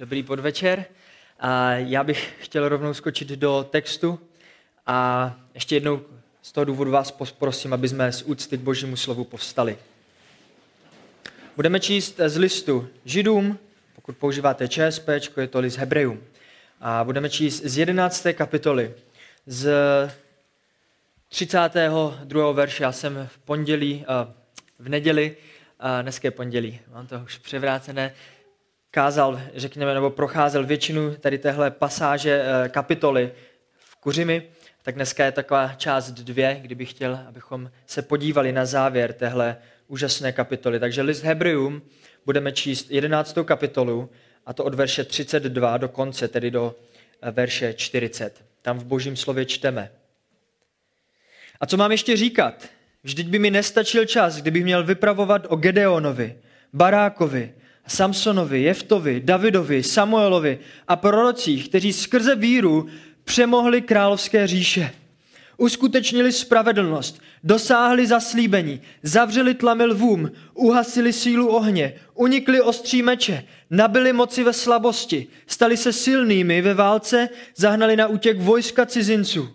Dobrý podvečer. A já bych chtěl rovnou skočit do textu a ještě jednou z toho důvodu vás prosím, aby jsme z úcty k božímu slovu povstali. Budeme číst z listu Židům, pokud používáte ČSP, je to list Hebrejům. A budeme číst z 11. kapitoly, z 32. verše. Já jsem v pondělí, v neděli, dneska je pondělí, mám to už převrácené, kázal, řekněme, nebo procházel většinu tady téhle pasáže eh, kapitoly v Kuřimi, tak dneska je taková část dvě, kdybych chtěl, abychom se podívali na závěr téhle úžasné kapitoly. Takže list Hebrejům budeme číst 11. kapitolu a to od verše 32 do konce, tedy do eh, verše 40. Tam v božím slově čteme. A co mám ještě říkat? Vždyť by mi nestačil čas, kdybych měl vypravovat o Gedeonovi, Barákovi, Samsonovi, Jeftovi, Davidovi, Samuelovi a prorocích, kteří skrze víru přemohli královské říše. Uskutečnili spravedlnost, dosáhli zaslíbení, zavřeli tlamy lvům, uhasili sílu ohně, unikli ostří meče, nabili moci ve slabosti, stali se silnými ve válce, zahnali na útěk vojska cizinců.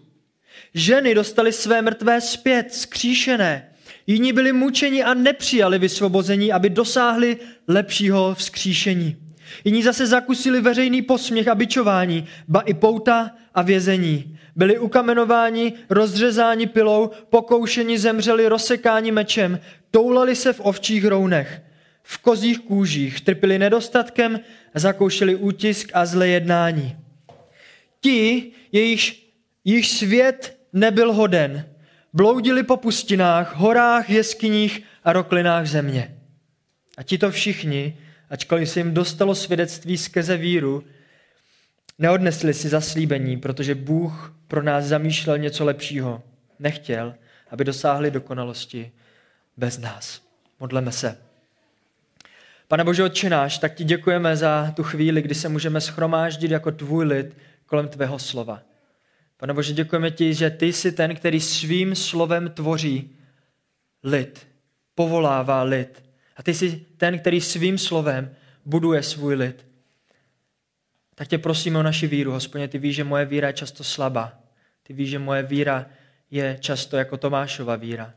Ženy dostali své mrtvé zpět, skříšené, Jiní byli mučeni a nepřijali vysvobození, aby dosáhli lepšího vzkříšení. Jiní zase zakusili veřejný posměch a bičování, ba i pouta a vězení. Byli ukamenováni, rozřezáni pilou, pokoušeni zemřeli, rozsekáni mečem, toulali se v ovčích rounech, v kozích kůžích, trpěli nedostatkem, zakoušeli útisk a zle jednání. Ti, jejich svět nebyl hoden, Bloudili po pustinách, horách, jeskyních a roklinách země. A ti to všichni, ačkoliv se jim dostalo svědectví skrze víru, neodnesli si zaslíbení, protože Bůh pro nás zamýšlel něco lepšího. Nechtěl, aby dosáhli dokonalosti bez nás. Modleme se. Pane Bože odčenáš, tak ti děkujeme za tu chvíli, kdy se můžeme schromáždit jako tvůj lid kolem tvého slova. Pane Bože, děkujeme ti, že ty jsi ten, který svým slovem tvoří lid, povolává lid. A ty jsi ten, který svým slovem buduje svůj lid. Tak tě prosíme o naši víru, hospodně, ty víš, že moje víra je často slabá. Ty víš, že moje víra je často jako Tomášova víra.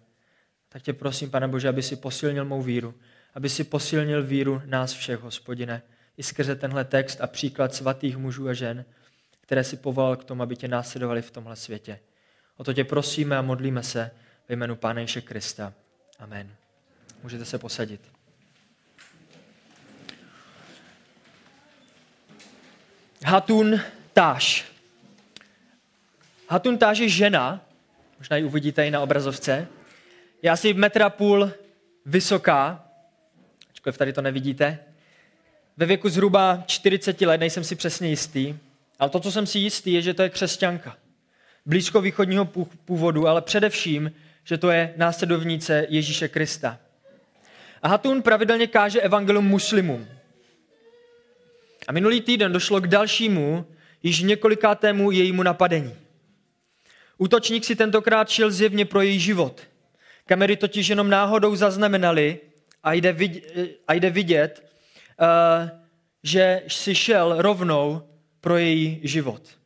Tak tě prosím, pane Bože, aby si posilnil mou víru, aby si posilnil víru nás všech, hospodine, i skrze tenhle text a příklad svatých mužů a žen, které si povolal k tomu, aby tě následovali v tomhle světě. O to tě prosíme a modlíme se ve jménu Pána Ježe Krista. Amen. Můžete se posadit. Hatun Táš. Hatun Táš je žena, možná ji uvidíte i na obrazovce. Je asi metra půl vysoká, ačkoliv tady to nevidíte. Ve věku zhruba 40 let, nejsem si přesně jistý. Ale to, co jsem si jistý, je, že to je křesťanka. Blízko východního původu, ale především, že to je následovnice Ježíše Krista. A Hatun pravidelně káže evangelium muslimům. A minulý týden došlo k dalšímu, již několikátému jejímu napadení. Útočník si tentokrát šel zjevně pro její život. Kamery totiž jenom náhodou zaznamenali a jde vidět, a jde vidět uh, že si šel rovnou pro její život.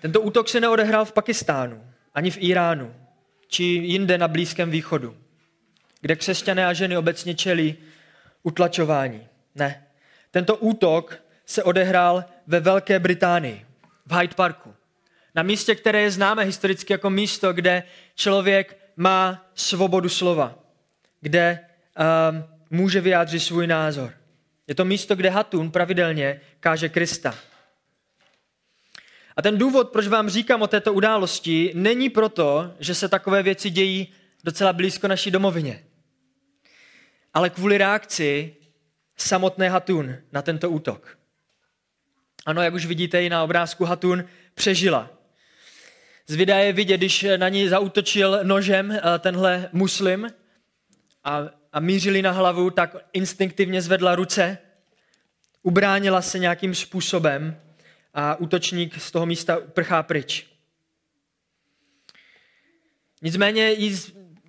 Tento útok se neodehrál v Pakistánu, ani v Iránu, či jinde na Blízkém východu, kde křesťané a ženy obecně čelí utlačování. Ne. Tento útok se odehrál ve Velké Británii, v Hyde Parku. Na místě, které je známé historicky jako místo, kde člověk má svobodu slova, kde um, může vyjádřit svůj názor. Je to místo, kde Hatun pravidelně káže Krista. A ten důvod, proč vám říkám o této události, není proto, že se takové věci dějí docela blízko naší domovině, ale kvůli reakci samotné Hatun na tento útok. Ano, jak už vidíte i na obrázku, Hatun přežila. Z videa je vidět, když na ní zautočil nožem eh, tenhle muslim a a mířili na hlavu, tak instinktivně zvedla ruce, ubránila se nějakým způsobem a útočník z toho místa prchá pryč. Nicméně ji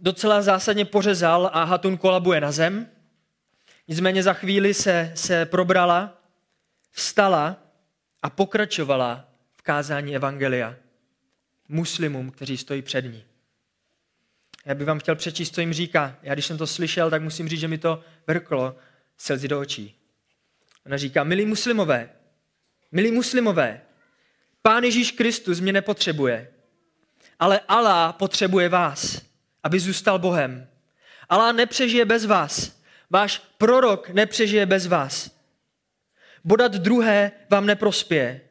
docela zásadně pořezal a Hatun kolabuje na zem. Nicméně za chvíli se, se probrala, vstala a pokračovala v kázání Evangelia muslimům, kteří stojí před ní. Já bych vám chtěl přečíst, co jim říká. Já když jsem to slyšel, tak musím říct, že mi to vrklo slzy do očí. Ona říká, milí muslimové, milí muslimové, Pán Ježíš Kristus mě nepotřebuje, ale Allah potřebuje vás, aby zůstal Bohem. Allah nepřežije bez vás. Váš prorok nepřežije bez vás. Bodat druhé vám neprospěje.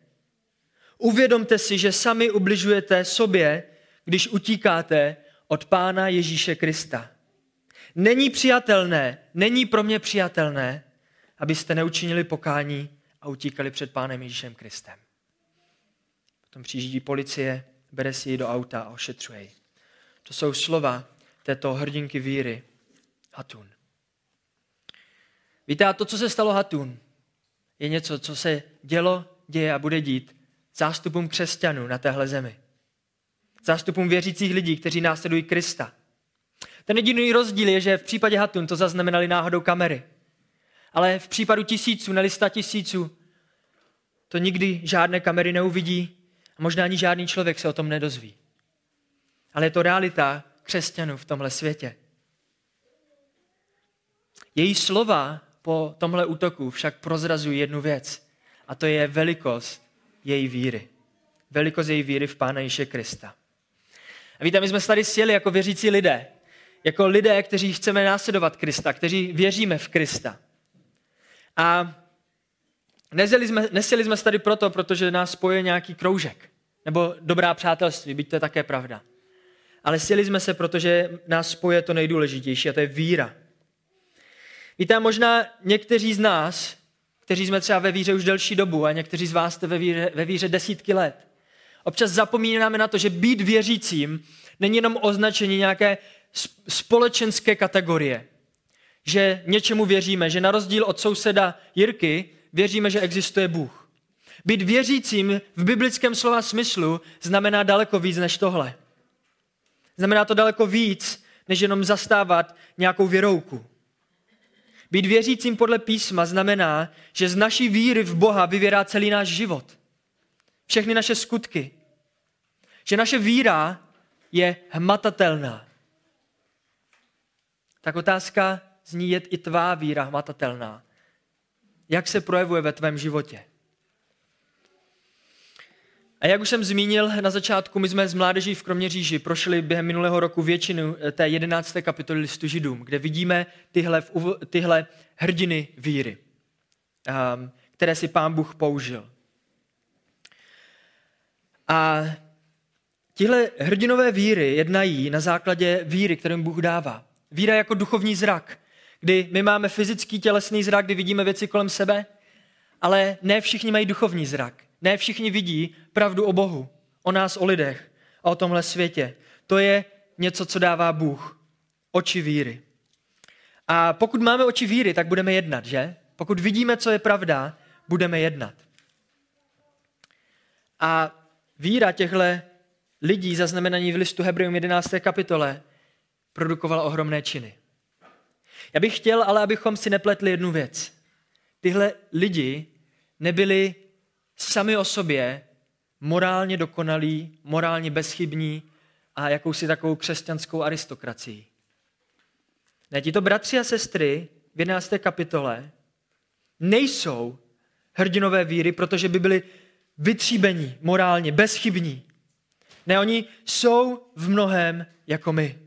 Uvědomte si, že sami ubližujete sobě, když utíkáte od Pána Ježíše Krista. Není přijatelné, není pro mě přijatelné, abyste neučinili pokání a utíkali před Pánem Ježíšem Kristem. Potom přijíždí policie, bere si ji do auta a ošetřuje ji. To jsou slova této hrdinky víry, Hatun. Víte, a to, co se stalo Hatun, je něco, co se dělo, děje a bude dít zástupům křesťanů na téhle zemi. Zástupům věřících lidí, kteří následují Krista. Ten jediný rozdíl je, že v případě Hatun to zaznamenali náhodou kamery. Ale v případu tisíců, ne sta tisíců, to nikdy žádné kamery neuvidí a možná ani žádný člověk se o tom nedozví. Ale je to realita křesťanů v tomhle světě. Její slova po tomhle útoku však prozrazují jednu věc, a to je velikost její víry. Velikost její víry v Pána Ježíše Krista. A víte, my jsme se tady sjeli jako věřící lidé, jako lidé, kteří chceme následovat Krista, kteří věříme v Krista. A nesjeli jsme, nesjeli jsme se tady proto, protože nás spojuje nějaký kroužek, nebo dobrá přátelství, byť to je také pravda. Ale sjeli jsme se, protože nás spojuje to nejdůležitější, a to je víra. Víte, možná někteří z nás, kteří jsme třeba ve víře už delší dobu a někteří z vás jste ve víře, ve víře desítky let, občas zapomínáme na to, že být věřícím není jenom označení nějaké společenské kategorie. Že něčemu věříme, že na rozdíl od souseda Jirky věříme, že existuje Bůh. Být věřícím v biblickém slova smyslu znamená daleko víc než tohle. Znamená to daleko víc, než jenom zastávat nějakou věrouku. Být věřícím podle písma znamená, že z naší víry v Boha vyvěrá celý náš život. Všechny naše skutky. Že naše víra je hmatatelná. Tak otázka zní, je i tvá víra hmatatelná. Jak se projevuje ve tvém životě? A jak už jsem zmínil na začátku, my jsme z Mládeží v Kroměříži prošli během minulého roku většinu eh, té jedenácté kapitoly listu Židům, kde vidíme tyhle, tyhle hrdiny víry, ehm, které si pán Bůh použil. A tihle hrdinové víry jednají na základě víry, kterou Bůh dává. Víra jako duchovní zrak, kdy my máme fyzický tělesný zrak, kdy vidíme věci kolem sebe, ale ne všichni mají duchovní zrak. Ne všichni vidí pravdu o Bohu, o nás, o lidech a o tomhle světě. To je něco, co dává Bůh. Oči víry. A pokud máme oči víry, tak budeme jednat, že? Pokud vidíme, co je pravda, budeme jednat. A víra těchto lidí zaznamenaní v listu Hebrejům 11. kapitole produkovala ohromné činy. Já bych chtěl, ale abychom si nepletli jednu věc. Tyhle lidi nebyli sami o sobě morálně dokonalí, morálně bezchybní a jakousi takovou křesťanskou aristokracii. Ne, tito bratři a sestry v 11. kapitole nejsou hrdinové víry, protože by byli vytříbení, morálně, bezchybní. Ne, oni jsou v mnohem jako my.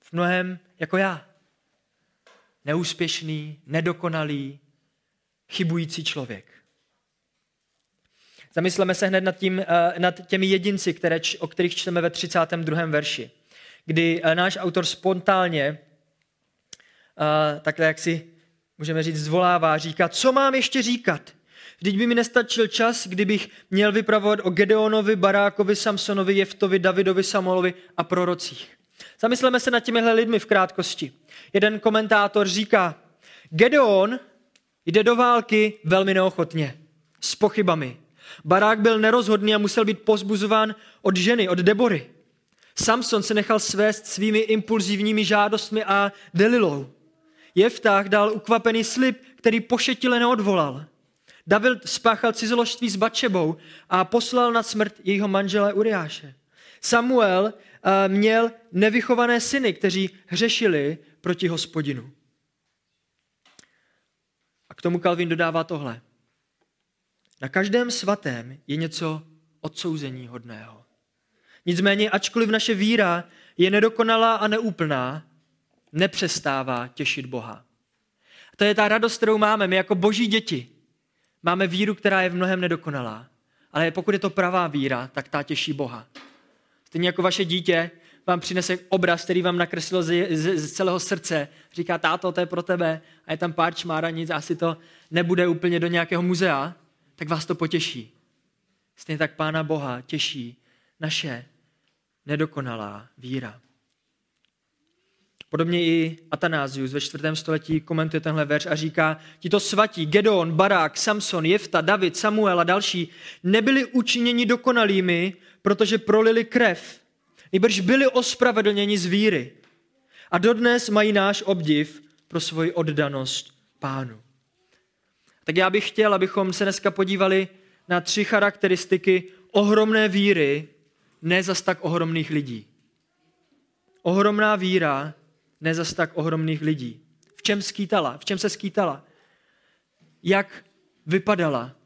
V mnohem jako já. Neúspěšný, nedokonalý, chybující člověk. Zamysleme se hned nad, tím, eh, nad těmi jedinci, které, o kterých čteme ve 32. verši, kdy eh, náš autor spontánně, eh, takhle jak si můžeme říct, zvolává, říká, co mám ještě říkat? Vždyť by mi nestačil čas, kdybych měl vypravovat o Gedeonovi, Barákovi, Samsonovi, Jeftovi, Davidovi, Samolovi a prorocích. Zamysleme se nad těmihle lidmi v krátkosti. Jeden komentátor říká, Gedeon jde do války velmi neochotně, s pochybami, Barák byl nerozhodný a musel být pozbuzován od ženy, od Debory. Samson se nechal svést svými impulzivními žádostmi a delilou. Jeftách dal ukvapený slib, který pošetile neodvolal. David spáchal cizoložství s Batšebou a poslal na smrt jejího manžele Uriáše. Samuel měl nevychované syny, kteří hřešili proti hospodinu. A k tomu Kalvin dodává tohle. Na každém svatém je něco odsouzení hodného. Nicméně, ačkoliv naše víra je nedokonalá a neúplná, nepřestává těšit Boha. A to je ta radost, kterou máme. My jako boží děti máme víru, která je v mnohem nedokonalá. Ale pokud je to pravá víra, tak ta těší Boha. Stejně jako vaše dítě vám přinese obraz, který vám nakreslilo z, z, z celého srdce. Říká, táto, to je pro tebe. A je tam pár čmáranic, asi to nebude úplně do nějakého muzea, tak vás to potěší. Stejně tak Pána Boha těší naše nedokonalá víra. Podobně i Atanázius ve čtvrtém století komentuje tenhle verš a říká, tito svatí, Gedon, Barák, Samson, Jefta, David, Samuel a další, nebyli učiněni dokonalými, protože prolili krev, nebož byli ospravedlněni z víry. A dodnes mají náš obdiv pro svoji oddanost pánu. Tak já bych chtěl, abychom se dneska podívali na tři charakteristiky ohromné víry, ne zas tak ohromných lidí. Ohromná víra, ne zas tak ohromných lidí. V čem skýtala? V čem se skýtala? Jak vypadala?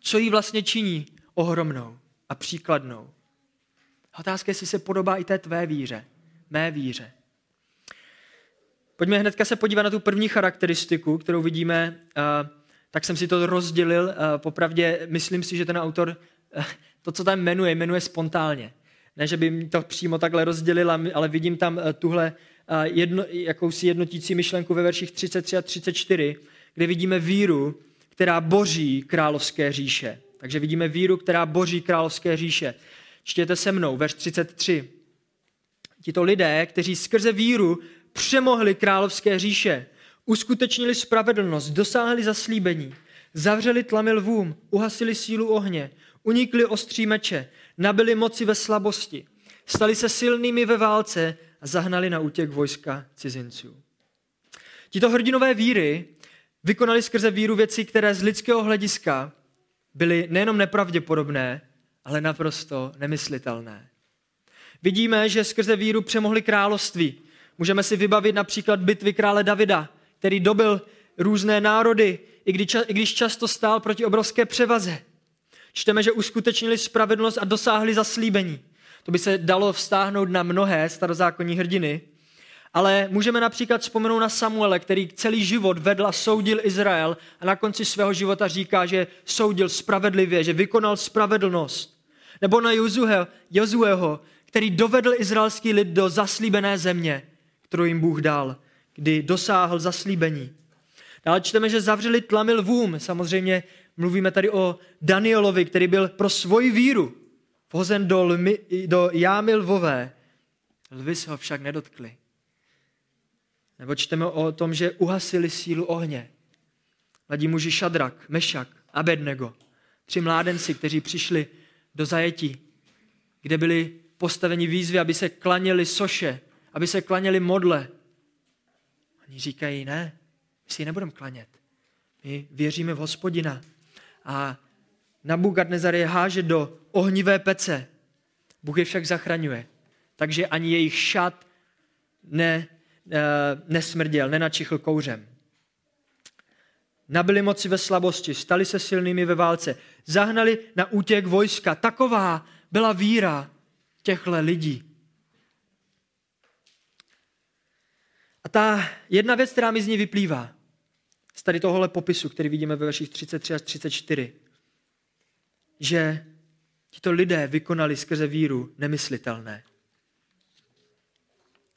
Co jí vlastně činí ohromnou a příkladnou? Otázka je, jestli se podobá i té tvé víře, mé víře. Pojďme hnedka se podívat na tu první charakteristiku, kterou vidíme, tak jsem si to rozdělil. Popravdě myslím si, že ten autor to, co tam jmenuje, jmenuje spontánně. Ne, že by mi to přímo takhle rozdělil, ale vidím tam tuhle jedno, jakousi jednotící myšlenku ve verších 33 a 34, kde vidíme víru, která boří královské říše. Takže vidíme víru, která boří královské říše. Čtěte se mnou, verš 33. Tito lidé, kteří skrze víru přemohli královské říše, uskutečnili spravedlnost, dosáhli zaslíbení, zavřeli tlamy lvům, uhasili sílu ohně, unikli ostří meče, nabili moci ve slabosti, stali se silnými ve válce a zahnali na útěk vojska cizinců. Tito hrdinové víry vykonali skrze víru věci, které z lidského hlediska byly nejenom nepravděpodobné, ale naprosto nemyslitelné. Vidíme, že skrze víru přemohli království. Můžeme si vybavit například bitvy krále Davida, který dobil různé národy, i když, často stál proti obrovské převaze. Čteme, že uskutečnili spravedlnost a dosáhli zaslíbení. To by se dalo vztáhnout na mnohé starozákonní hrdiny, ale můžeme například vzpomenout na Samuele, který celý život vedl a soudil Izrael a na konci svého života říká, že soudil spravedlivě, že vykonal spravedlnost. Nebo na Jozueho, který dovedl izraelský lid do zaslíbené země, kterou jim Bůh dal, kdy dosáhl zaslíbení. Dále čteme, že zavřeli tlamy lvům. Samozřejmě mluvíme tady o Danielovi, který byl pro svoji víru vhozen do, lmi, do jámy lvové. Lvy se ho však nedotkli. Nebo čteme o tom, že uhasili sílu ohně. Mladí muži Šadrak, Mešak, Abednego. Tři mládenci, kteří přišli do zajetí, kde byli postaveni výzvy, aby se klaněli soše, aby se klaněli modle. Oni říkají, ne, my si ji nebudeme klanět. My věříme v hospodina. A Nabukadnezar je háže do ohnivé pece. Bůh je však zachraňuje. Takže ani jejich šat ne, nesmrděl, nenačichl kouřem. Nabili moci ve slabosti, stali se silnými ve válce, zahnali na útěk vojska. Taková byla víra těchto lidí. A ta jedna věc, která mi z ní vyplývá, z tady tohohle popisu, který vidíme ve verších 33 až 34, že tito lidé vykonali skrze víru nemyslitelné.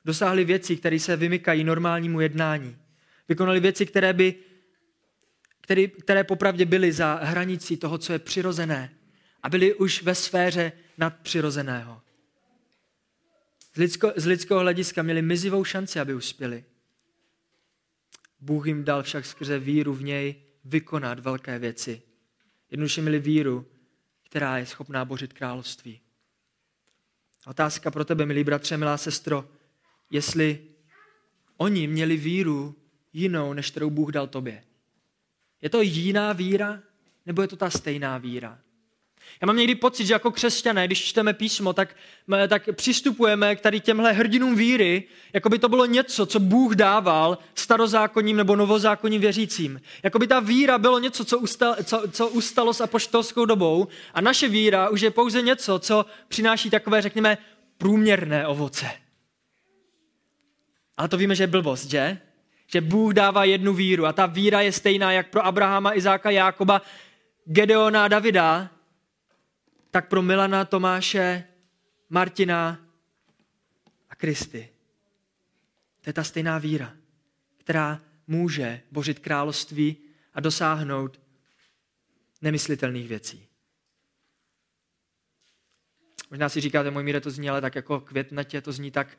Dosáhli věcí, které se vymykají normálnímu jednání. Vykonali věci, které, by, které, které popravdě byly za hranicí toho, co je přirozené a byly už ve sféře nadpřirozeného. Z, lidsko, z lidského hlediska měli mizivou šanci, aby uspěli. Bůh jim dal však skrze víru v něj vykonat velké věci. Jednoduše měli víru, která je schopná bořit království. Otázka pro tebe, milý bratře, milá sestro, jestli oni měli víru jinou, než kterou Bůh dal tobě? Je to jiná víra, nebo je to ta stejná víra? Já mám někdy pocit, že jako křesťané, když čteme písmo, tak, tak přistupujeme k tady těmhle hrdinům víry, jako by to bylo něco, co Bůh dával starozákonním nebo novozákonním věřícím. Jako by ta víra bylo něco, co, ustal, co, co ustalo s apoštolskou dobou a naše víra už je pouze něco, co přináší takové, řekněme, průměrné ovoce. Ale to víme, že je blbost, že? Že Bůh dává jednu víru a ta víra je stejná jak pro Abrahama, Izáka, Jákoba, Gedeona a Davida, tak pro Milana, Tomáše, Martina a Kristy. To je ta stejná víra, která může božit království a dosáhnout nemyslitelných věcí. Možná si říkáte, můj míre to zní, ale tak jako květnatě to zní tak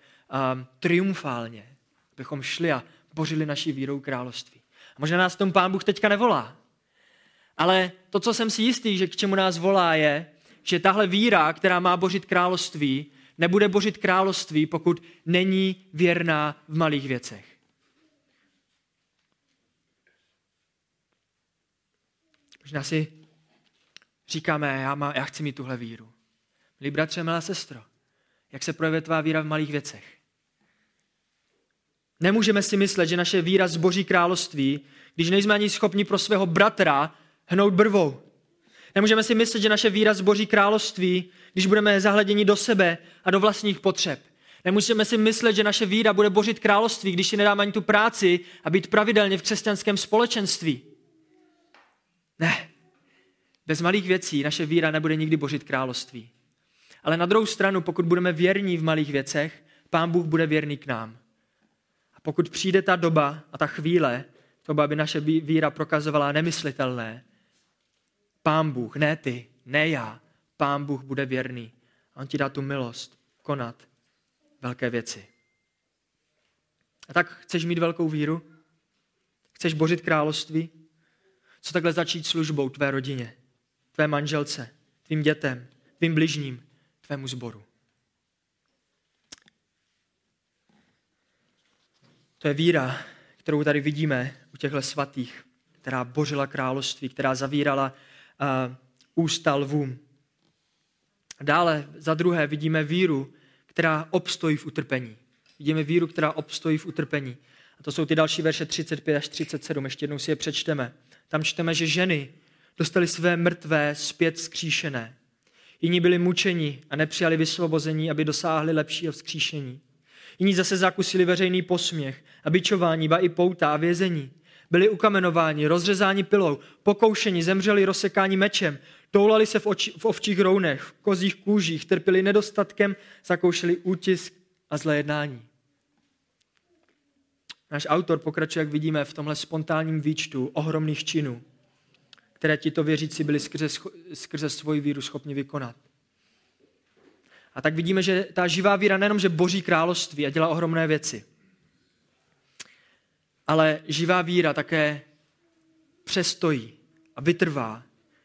um, triumfálně, abychom šli a bořili naší vírou království. A možná nás tomu pán Bůh teďka nevolá. Ale to, co jsem si jistý, že k čemu nás volá, je, že tahle víra, která má bořit království, nebude bořit království, pokud není věrná v malých věcech. Možná si říkáme, já, má, já chci mít tuhle víru. Milí bratře, milá sestro, jak se projevuje tvá víra v malých věcech? Nemůžeme si myslet, že naše víra zboří království, když nejsme ani schopni pro svého bratra hnout brvou. Nemůžeme si myslet, že naše víra zboří království, když budeme zahleděni do sebe a do vlastních potřeb. Nemůžeme si myslet, že naše víra bude bořit království, když si nedáme ani tu práci a být pravidelně v křesťanském společenství. Ne. Bez malých věcí naše víra nebude nikdy bořit království. Ale na druhou stranu, pokud budeme věrní v malých věcech, Pán Bůh bude věrný k nám. Pokud přijde ta doba a ta chvíle, to aby naše víra prokazovala nemyslitelné, Pán Bůh, ne ty, ne já, Pán Bůh bude věrný. A on ti dá tu milost konat velké věci. A tak chceš mít velkou víru? Chceš bořit království? Co takhle začít službou tvé rodině, tvé manželce, tvým dětem, tvým bližním, tvému zboru? To je víra, kterou tady vidíme u těchto svatých, která bořila království, která zavírala uh, ústa lvům. Dále za druhé vidíme víru, která obstojí v utrpení. Vidíme víru, která obstojí v utrpení. A to jsou ty další verše 35 až 37. Ještě jednou si je přečteme. Tam čteme, že ženy dostali své mrtvé zpět vzkříšené. Jiní byli mučeni a nepřijali vysvobození, aby dosáhli lepšího vzkříšení. Jiní zase zakusili veřejný posměch a bičování, ba i pouta a vězení byli ukamenováni, rozřezáni pilou, pokoušeni, zemřeli rozsekání mečem, toulali se v, oči, v ovčích rounech, v kozích kůžích, trpěli nedostatkem, zakoušeli útisk a zlé jednání. Náš autor pokračuje, jak vidíme, v tomhle spontánním výčtu ohromných činů, které tito věřící byli skrze, skrze svoji víru schopni vykonat. A tak vidíme, že ta živá víra nejenom, že boží království a dělá ohromné věci, ale živá víra také přestojí a vytrvá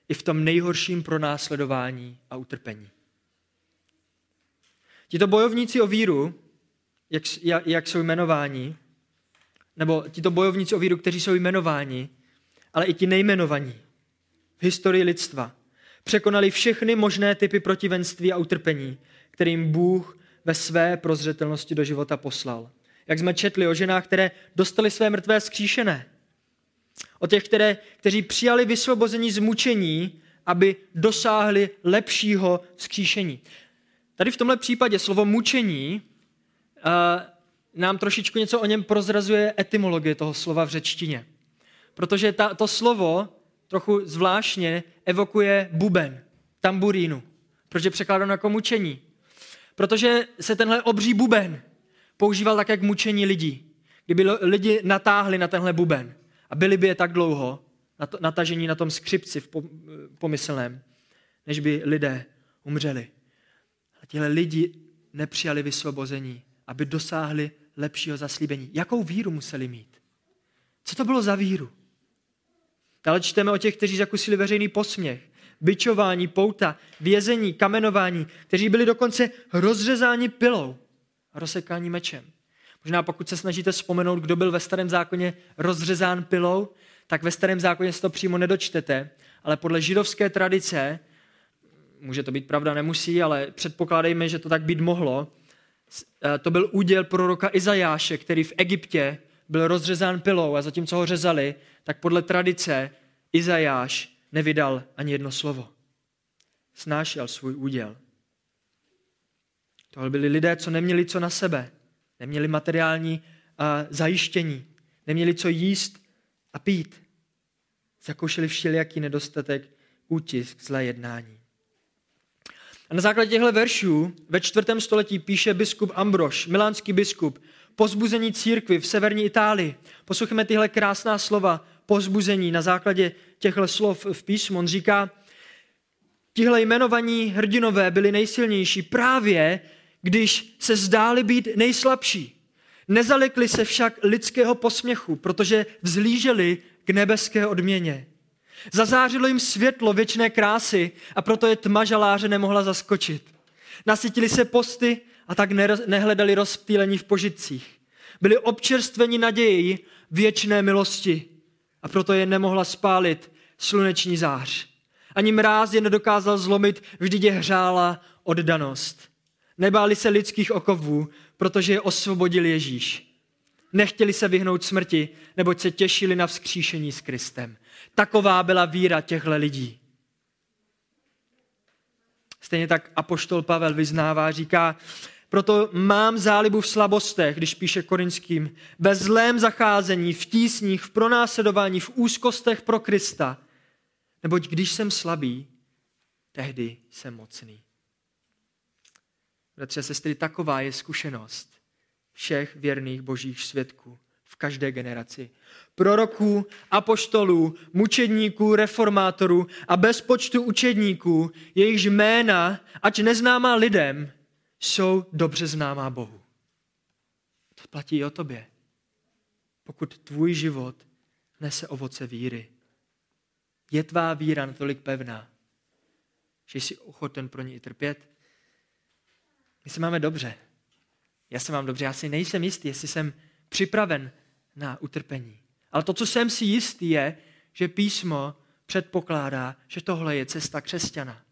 i v tom nejhorším pronásledování a utrpení. Tito bojovníci o víru, jak, jak jsou jmenováni, nebo tito bojovníci o víru, kteří jsou jmenováni, ale i ti nejmenovaní v historii lidstva, překonali všechny možné typy protivenství a utrpení, kterým Bůh ve své prozřetelnosti do života poslal jak jsme četli o ženách, které dostali své mrtvé skříšené. O těch, které, kteří přijali vysvobození z mučení, aby dosáhli lepšího skříšení. Tady v tomhle případě slovo mučení uh, nám trošičku něco o něm prozrazuje etymologie toho slova v řečtině. Protože ta, to slovo trochu zvláštně evokuje buben, tamburínu. Proč je překládáno jako mučení? Protože se tenhle obří buben používal také k mučení lidí. Kdyby lidi natáhli na tenhle buben a byli by je tak dlouho natažení na tom skřipci v pomyslném, než by lidé umřeli. A tihle lidi nepřijali vysvobození, aby dosáhli lepšího zaslíbení. Jakou víru museli mít? Co to bylo za víru? Dále čteme o těch, kteří zakusili veřejný posměch, byčování, pouta, vězení, kamenování, kteří byli dokonce rozřezáni pilou rozsekání mečem. Možná pokud se snažíte vzpomenout, kdo byl ve starém zákoně rozřezán pilou, tak ve starém zákoně se to přímo nedočtete, ale podle židovské tradice, může to být pravda, nemusí, ale předpokládejme, že to tak být mohlo, eh, to byl úděl proroka Izajáše, který v Egyptě byl rozřezán pilou a zatímco ho řezali, tak podle tradice Izajáš nevydal ani jedno slovo. Snášel svůj úděl. Tohle byli lidé, co neměli co na sebe. Neměli materiální uh, zajištění. Neměli co jíst a pít. Zakoušeli všelijaký nedostatek, útisk, zlé jednání. A na základě těchto veršů ve čtvrtém století píše biskup Ambrož, milánský biskup, pozbuzení církvy v severní Itálii. Poslouchejme tyhle krásná slova pozbuzení na základě těchto slov v písmu. On říká, tihle jmenovaní hrdinové byli nejsilnější právě, když se zdáli být nejslabší. Nezalekli se však lidského posměchu, protože vzlíželi k nebeské odměně. Zazářilo jim světlo věčné krásy a proto je tma žaláře nemohla zaskočit. Nasytili se posty a tak nehledali rozptýlení v požitcích. Byli občerstveni naději věčné milosti a proto je nemohla spálit sluneční zář. Ani mráz je nedokázal zlomit, vždyť je hřála oddanost. Nebáli se lidských okovů, protože je osvobodil Ježíš. Nechtěli se vyhnout smrti, neboť se těšili na vzkříšení s Kristem. Taková byla víra těchto lidí. Stejně tak apoštol Pavel vyznává, říká, proto mám zálibu v slabostech, když píše korinským, ve zlém zacházení, v tísních, v pronásledování, v úzkostech pro Krista. Neboť když jsem slabý, tehdy jsem mocný. Bratře, sestry, taková je zkušenost všech věrných božích svědků v každé generaci. Proroků, apoštolů, mučedníků, reformátorů a bez počtu učedníků, jejichž jména, ať neznámá lidem, jsou dobře známá Bohu. To platí i o tobě. Pokud tvůj život nese ovoce víry, je tvá víra natolik pevná, že jsi ochoten pro ní i trpět? My se máme dobře. Já se mám dobře, já si nejsem jistý, jestli jsem připraven na utrpení. Ale to, co jsem si jistý, je, že písmo předpokládá, že tohle je cesta křesťana.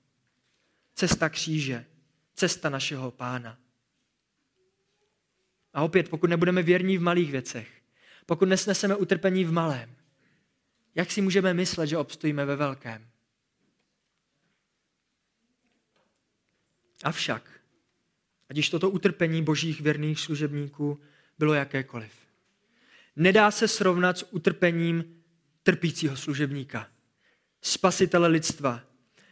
Cesta kříže cesta našeho pána. A opět, pokud nebudeme věrní v malých věcech, pokud nesneseme utrpení v malém, jak si můžeme myslet, že obstojíme ve velkém? Avšak, ať již toto utrpení božích věrných služebníků bylo jakékoliv, nedá se srovnat s utrpením trpícího služebníka, spasitele lidstva,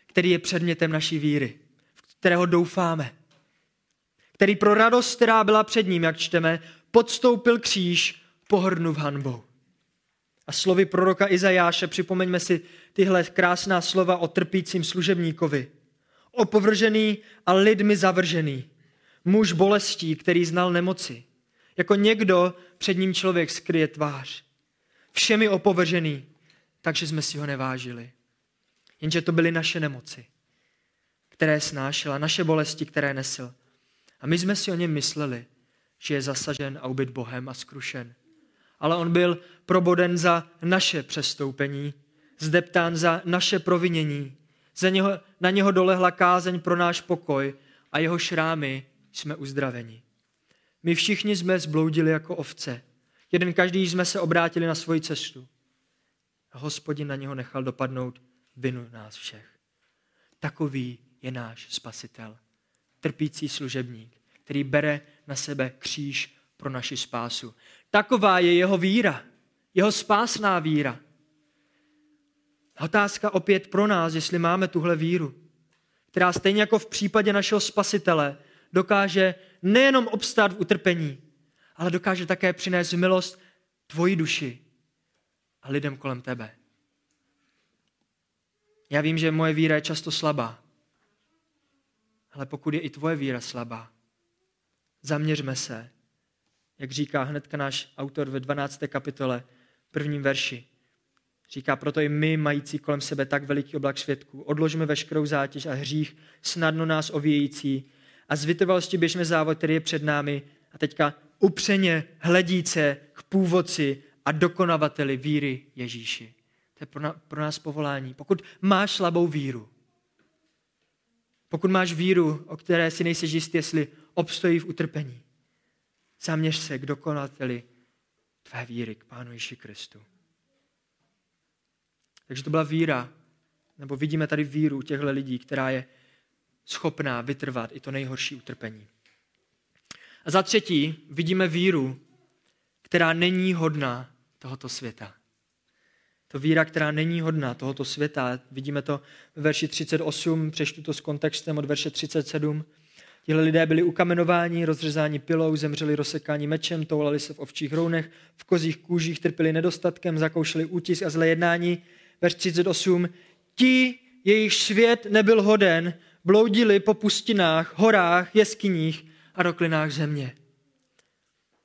který je předmětem naší víry kterého doufáme. Který pro radost, která byla před ním, jak čteme, podstoupil kříž v hanbou. A slovy proroka Izajáše připomeňme si tyhle krásná slova o trpícím služebníkovi. Opovržený a lidmi zavržený. Muž bolestí, který znal nemoci. Jako někdo před ním člověk skryje tvář. Všemi opovržený, takže jsme si ho nevážili. Jenže to byly naše nemoci které snášel a naše bolesti, které nesl. A my jsme si o něm mysleli, že je zasažen a ubyt Bohem a skrušen. Ale on byl proboden za naše přestoupení, zdeptán za naše provinění. Za něho, na něho dolehla kázeň pro náš pokoj a jeho šrámy jsme uzdraveni. My všichni jsme zbloudili jako ovce. Jeden každý jsme se obrátili na svoji cestu. A hospodin na něho nechal dopadnout vinu nás všech. Takový je náš spasitel. Trpící služebník, který bere na sebe kříž pro naši spásu. Taková je jeho víra, jeho spásná víra. Otázka opět pro nás, jestli máme tuhle víru, která stejně jako v případě našeho spasitele dokáže nejenom obstát v utrpení, ale dokáže také přinést milost tvoji duši a lidem kolem tebe. Já vím, že moje víra je často slabá. Ale pokud je i tvoje víra slabá, zaměřme se, jak říká hnedka náš autor ve 12. kapitole, prvním verši. Říká, proto i my, mající kolem sebe tak veliký oblak svědků, odložíme veškerou zátěž a hřích, snadno nás ovějící a z vytrvalosti běžme závod, který je před námi a teďka upřeně hledíce k původci a dokonavateli víry Ježíši. To je pro nás povolání. Pokud máš slabou víru, pokud máš víru, o které si nejsi jistý, jestli obstojí v utrpení, zaměř se k dokonateli tvé víry, k Pánu Ježíši Kristu. Takže to byla víra, nebo vidíme tady víru těchto lidí, která je schopná vytrvat i to nejhorší utrpení. A za třetí vidíme víru, která není hodná tohoto světa. To víra, která není hodná tohoto světa. Vidíme to v verši 38, přeštu to s kontextem od verše 37. Tihle lidé byli ukamenováni, rozřezáni pilou, zemřeli rozsekáni mečem, toulali se v ovčích rounech, v kozích kůžích trpěli nedostatkem, zakoušeli útisk a zlé jednání. Verš 38. Ti, jejich svět nebyl hoden, bloudili po pustinách, horách, jeskyních a roklinách země.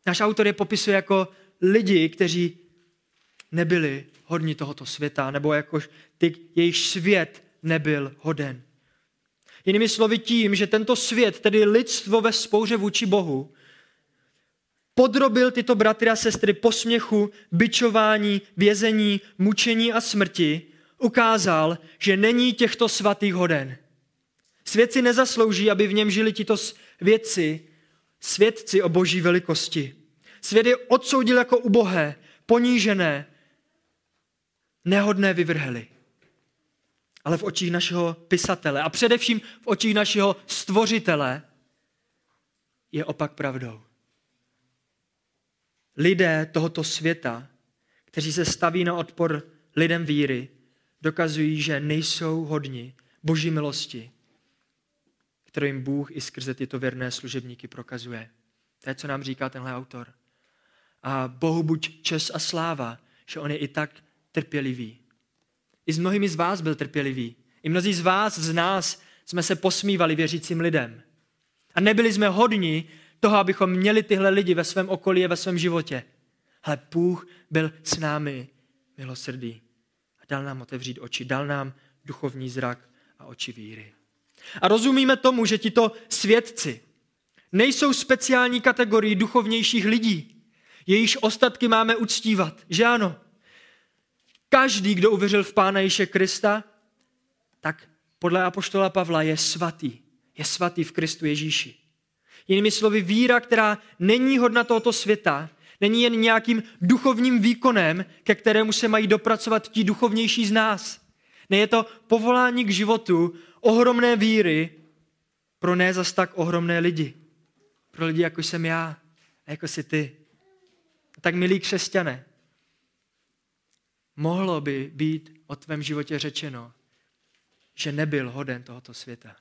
Náš autor je popisuje jako lidi, kteří nebyli hodní tohoto světa, nebo jako ty, jejich svět nebyl hoden. Jinými slovy tím, že tento svět, tedy lidstvo ve spouře vůči Bohu, podrobil tyto bratry a sestry posměchu, byčování, vězení, mučení a smrti, ukázal, že není těchto svatých hoden. Svět si nezaslouží, aby v něm žili tito věci, svědci o boží velikosti. Svět je odsoudil jako ubohé, ponížené, nehodné vyvrheli. Ale v očích našeho pisatele a především v očích našeho stvořitele je opak pravdou. Lidé tohoto světa, kteří se staví na odpor lidem víry, dokazují, že nejsou hodni boží milosti, kterou jim Bůh i skrze tyto věrné služebníky prokazuje. To je, co nám říká tenhle autor. A Bohu buď čes a sláva, že on je i tak trpělivý. I s mnohými z vás byl trpělivý. I mnozí z vás, z nás, jsme se posmívali věřícím lidem. A nebyli jsme hodni toho, abychom měli tyhle lidi ve svém okolí a ve svém životě. Ale Bůh byl s námi milosrdý. A dal nám otevřít oči, dal nám duchovní zrak a oči víry. A rozumíme tomu, že tito svědci nejsou speciální kategorii duchovnějších lidí, jejíž ostatky máme uctívat, že ano? Každý, kdo uvěřil v Pána Ježíše Krista, tak podle apoštola Pavla je svatý. Je svatý v Kristu Ježíši. Jinými slovy, víra, která není hodna tohoto světa, není jen nějakým duchovním výkonem, ke kterému se mají dopracovat ti duchovnější z nás. Ne, je to povolání k životu ohromné víry pro ne zas tak ohromné lidi. Pro lidi, jako jsem já a jako jsi ty. Tak milí křesťané, mohlo by být o tvém životě řečeno, že nebyl hoden tohoto světa.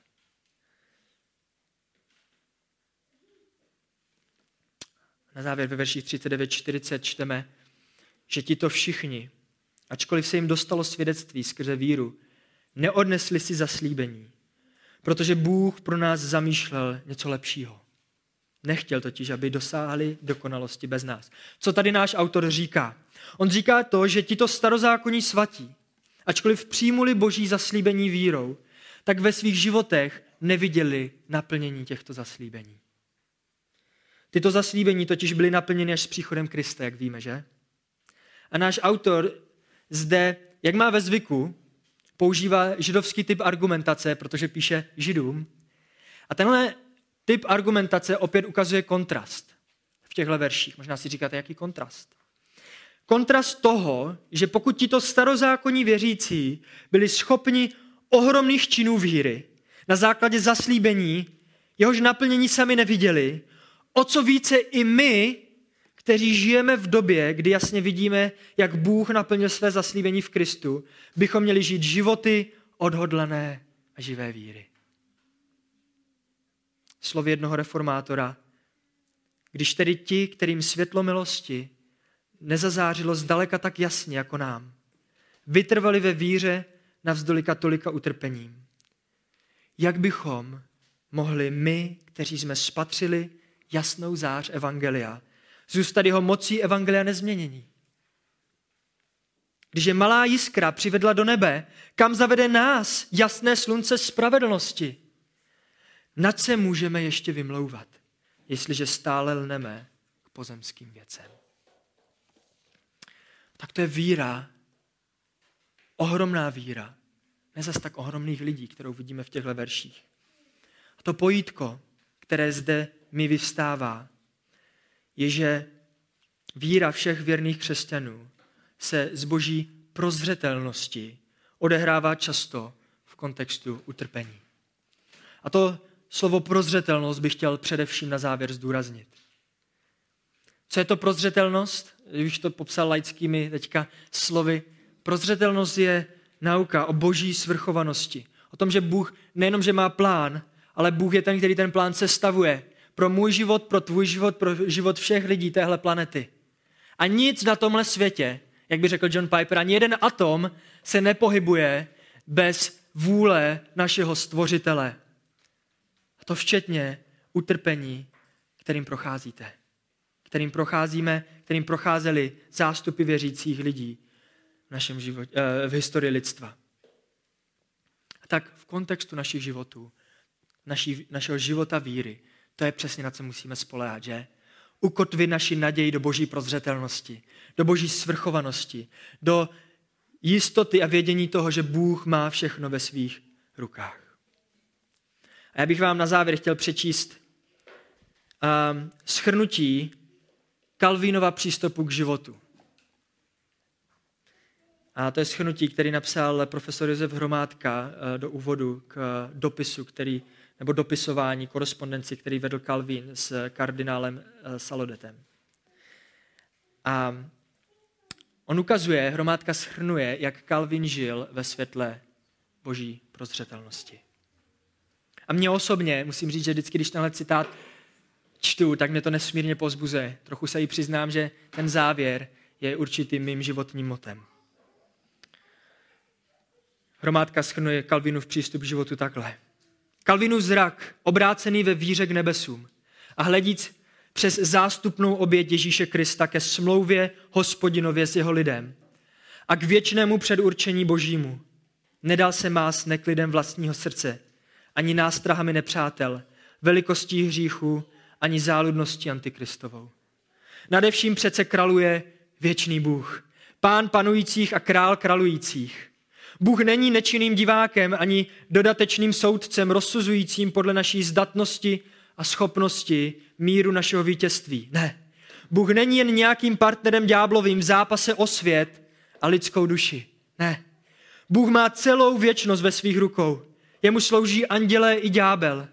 Na závěr ve verších 39-40 čteme, že ti to všichni, ačkoliv se jim dostalo svědectví skrze víru, neodnesli si zaslíbení, protože Bůh pro nás zamýšlel něco lepšího. Nechtěl totiž, aby dosáhli dokonalosti bez nás. Co tady náš autor říká? On říká to, že tito starozákonní svatí, ačkoliv přijmuli boží zaslíbení vírou, tak ve svých životech neviděli naplnění těchto zaslíbení. Tyto zaslíbení totiž byly naplněny až s příchodem Krista, jak víme, že? A náš autor zde, jak má ve zvyku, používá židovský typ argumentace, protože píše židům. A tenhle typ argumentace opět ukazuje kontrast v těchto verších. Možná si říkáte, jaký kontrast. Kontrast toho, že pokud tito starozákonní věřící byli schopni ohromných činů víry na základě zaslíbení, jehož naplnění sami neviděli, o co více i my, kteří žijeme v době, kdy jasně vidíme, jak Bůh naplnil své zaslíbení v Kristu, bychom měli žít životy odhodlané a živé víry. Slovy jednoho reformátora. Když tedy ti, kterým světlo milosti nezazářilo zdaleka tak jasně jako nám, vytrvali ve víře navzdory katolika utrpením. Jak bychom mohli my, kteří jsme spatřili jasnou zář Evangelia, zůstat jeho mocí Evangelia nezměnění? Když je malá jiskra přivedla do nebe, kam zavede nás jasné slunce spravedlnosti, nad se můžeme ještě vymlouvat, jestliže stále lneme k pozemským věcem. Tak to je víra, ohromná víra, ne zas tak ohromných lidí, kterou vidíme v těchto verších. A to pojítko, které zde mi vyvstává, je, že víra všech věrných křesťanů se z boží prozřetelnosti odehrává často v kontextu utrpení. A to slovo prozřetelnost bych chtěl především na závěr zdůraznit. Co je to prozřetelnost? Už to popsal laickými teďka slovy. Prozřetelnost je nauka o boží svrchovanosti. O tom, že Bůh nejenom, že má plán, ale Bůh je ten, který ten plán sestavuje pro můj život, pro tvůj život, pro život všech lidí téhle planety. A nic na tomhle světě, jak by řekl John Piper, ani jeden atom se nepohybuje bez vůle našeho stvořitele. To včetně utrpení, kterým procházíte. Kterým procházíme, kterým procházeli zástupy věřících lidí v, našem životě, eh, v historii lidstva. A tak v kontextu našich životů, naší, našeho života víry, to je přesně na co musíme spolehat, že? Ukotvit naši naději do boží prozřetelnosti, do boží svrchovanosti, do jistoty a vědění toho, že Bůh má všechno ve svých rukách. A já bych vám na závěr chtěl přečíst um, schrnutí Kalvínova přístupu k životu. A to je schrnutí, který napsal profesor Josef Hromádka uh, do úvodu k dopisu, který, nebo dopisování, korespondenci, který vedl Kalvín s kardinálem uh, Salodetem. A On ukazuje, hromádka schrnuje, jak Kalvin žil ve světle boží prozřetelnosti. A mě osobně, musím říct, že vždycky, když tenhle citát čtu, tak mě to nesmírně pozbuzuje. Trochu se jí přiznám, že ten závěr je určitým mým životním motem. Hromádka schrnuje Kalvinův přístup k životu takhle. Kalvinův zrak, obrácený ve víře k nebesům a hledíc přes zástupnou oběť Ježíše Krista ke smlouvě hospodinově s jeho lidem a k věčnému předurčení božímu. Nedal se más neklidem vlastního srdce, ani nástrahami nepřátel, velikostí hříchu, ani záludností antikristovou. Nadevším přece kraluje věčný Bůh, pán panujících a král kralujících. Bůh není nečinným divákem ani dodatečným soudcem rozsuzujícím podle naší zdatnosti a schopnosti míru našeho vítězství. Ne. Bůh není jen nějakým partnerem ďáblovým v zápase o svět a lidskou duši. Ne. Bůh má celou věčnost ve svých rukou. Jemu slouží andělé i ďábel,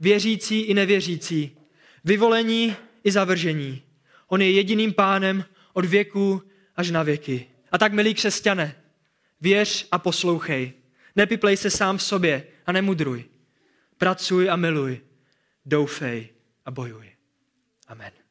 věřící i nevěřící, vyvolení i zavržení. On je jediným pánem od věku až na věky. A tak, milí křesťané, věř a poslouchej. Nepiplej se sám v sobě a nemudruj. Pracuj a miluj doufej a bojuj. Amen.